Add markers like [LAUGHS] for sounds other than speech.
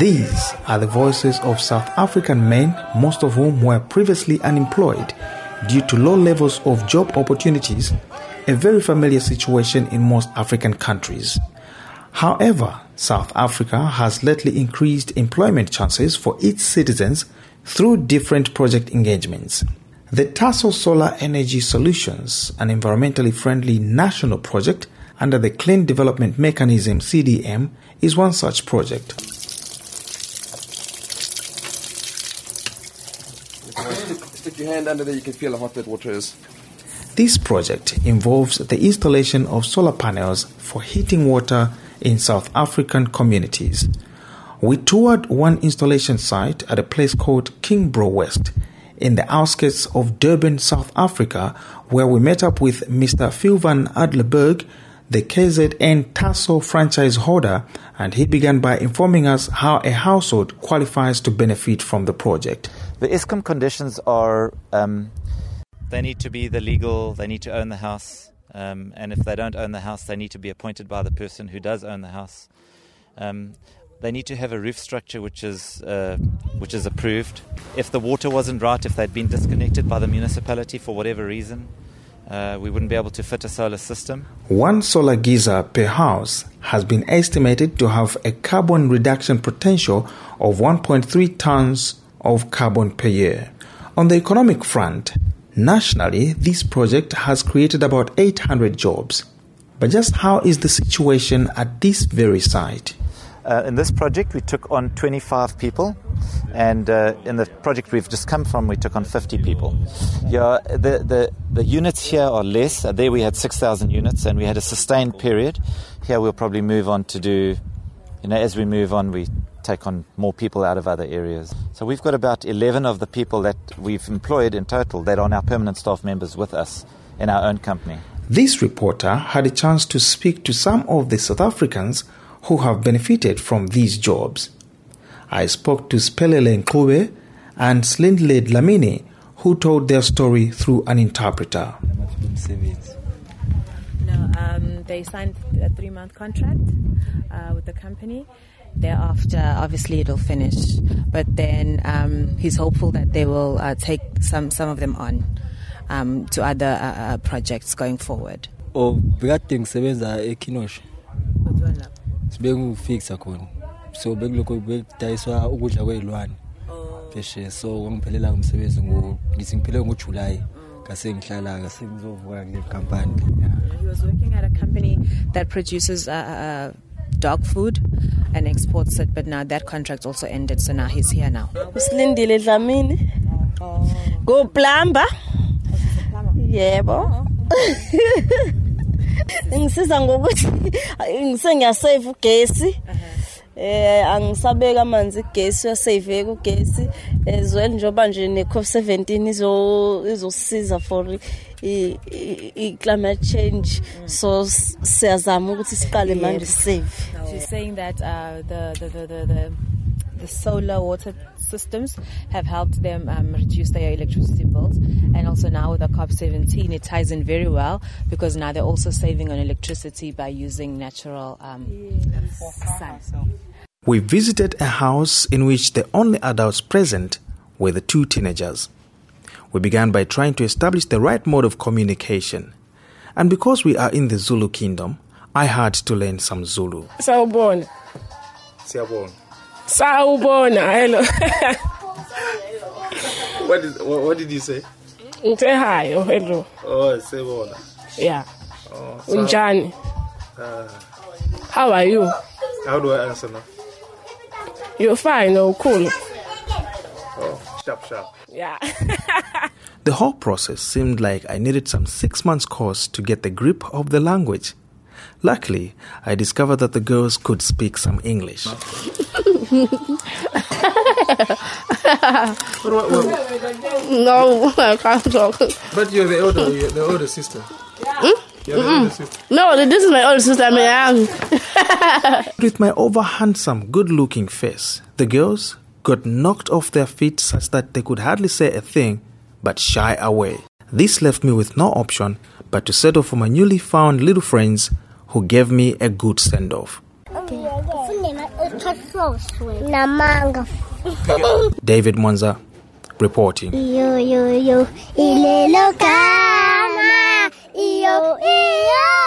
These are the voices of South African men, most of whom were previously unemployed due to low levels of job opportunities, a very familiar situation in most African countries. However, South Africa has lately increased employment chances for its citizens through different project engagements. The Tasso Solar Energy Solutions, an environmentally friendly national project under the Clean Development Mechanism CDM, is one such project. Stick your hand under there, you can feel how hot that water is. This project involves the installation of solar panels for heating water in South African communities. We toured one installation site at a place called Kingsburgh West in the outskirts of Durban, South Africa, where we met up with Mr. Phil van Adlerberg, the KZN Tasso franchise holder, and he began by informing us how a household qualifies to benefit from the project. The Eskom conditions are um, they need to be the legal, they need to own the house, um, and if they don't own the house, they need to be appointed by the person who does own the house. Um, they need to have a roof structure which is uh, which is approved. If the water wasn't right, if they'd been disconnected by the municipality for whatever reason, uh, we wouldn't be able to fit a solar system. One solar geyser per house has been estimated to have a carbon reduction potential of 1.3 tons of carbon per year. On the economic front, nationally, this project has created about 800 jobs. But just how is the situation at this very site? Uh, in this project, we took on 25 people, and uh, in the project we've just come from, we took on 50 people. Yeah, the, the, the units here are less. Uh, there we had 6,000 units, and we had a sustained period. Here we'll probably move on to do, you know, as we move on, we take on more people out of other areas. So we've got about 11 of the people that we've employed in total that are now permanent staff members with us in our own company. This reporter had a chance to speak to some of the South Africans who have benefited from these jobs. I spoke to Spelele Nkube and Silindile Dlamini, who told their story through an interpreter. Um, they signed a three month contract uh, with the company. Thereafter, obviously, it'll finish. But then um, he's hopeful that they will uh, take some, some of them on um, to other uh, uh, projects going forward. Oh, bekade ngisebenza eKinosh. Sibengufixa khona. So bekulokho bekudayiswa ukudla kwezilwane. Pheshe so ngiphelela umsebenzi ngo ngithi ngiphele ngoJuly. Kase ngihlala kase ngizovuka kule company. He was working at a company that produces uh, uh, dog food and exports it, but now that contract also ended, so now he's here now. Usilindile Dlamini. Go plumber. Yebo. [LAUGHS] Ngisiza ngokuthi ngise ngiyasave ugesi. Eh angisabeka amanzi igesi uyasave ugesi as well njoba nje ne COP17 izo izosiza for i i- climate change so s- siyazama ukuthi siqale manje save. She's saying that uh, the, the, the, the, the, the solar water systems have helped them um, reduce their electricity bills. And also now with the COP17, it ties in very well because now they're also saving on electricity by using natural um, sun. We visited a house in which the only adults present were the two teenagers. We began by trying to establish the right mode of communication. And because we are in the Zulu kingdom, I had to learn some Zulu. Sawubona. Sawubona. Hello. What, is, what, what did you say? Ngithe hi. Oh, hello. Oh, Sebona. Yeah. Oh, Unjani? Ah. How are you? How do I answer now? You're fine. Oh, cool. Oh, sharp, sharp. Yeah. [LAUGHS] The whole process seemed like I needed some six months course to get the grip of the language. Luckily, I discovered that the girls could speak some English. [LAUGHS] no, I can't talk. But you're the older, you're the older sister. You're the older sister. No, this is my older sister. I'm young. [LAUGHS] With my over handsome, good looking face, the girls got knocked off their feet such that they could hardly say a thing but shy away. This left me with no option but to settle for my newly found little friends who gave me a good send off. namanga David Mwanza reporting. yo yo yo ka E-O.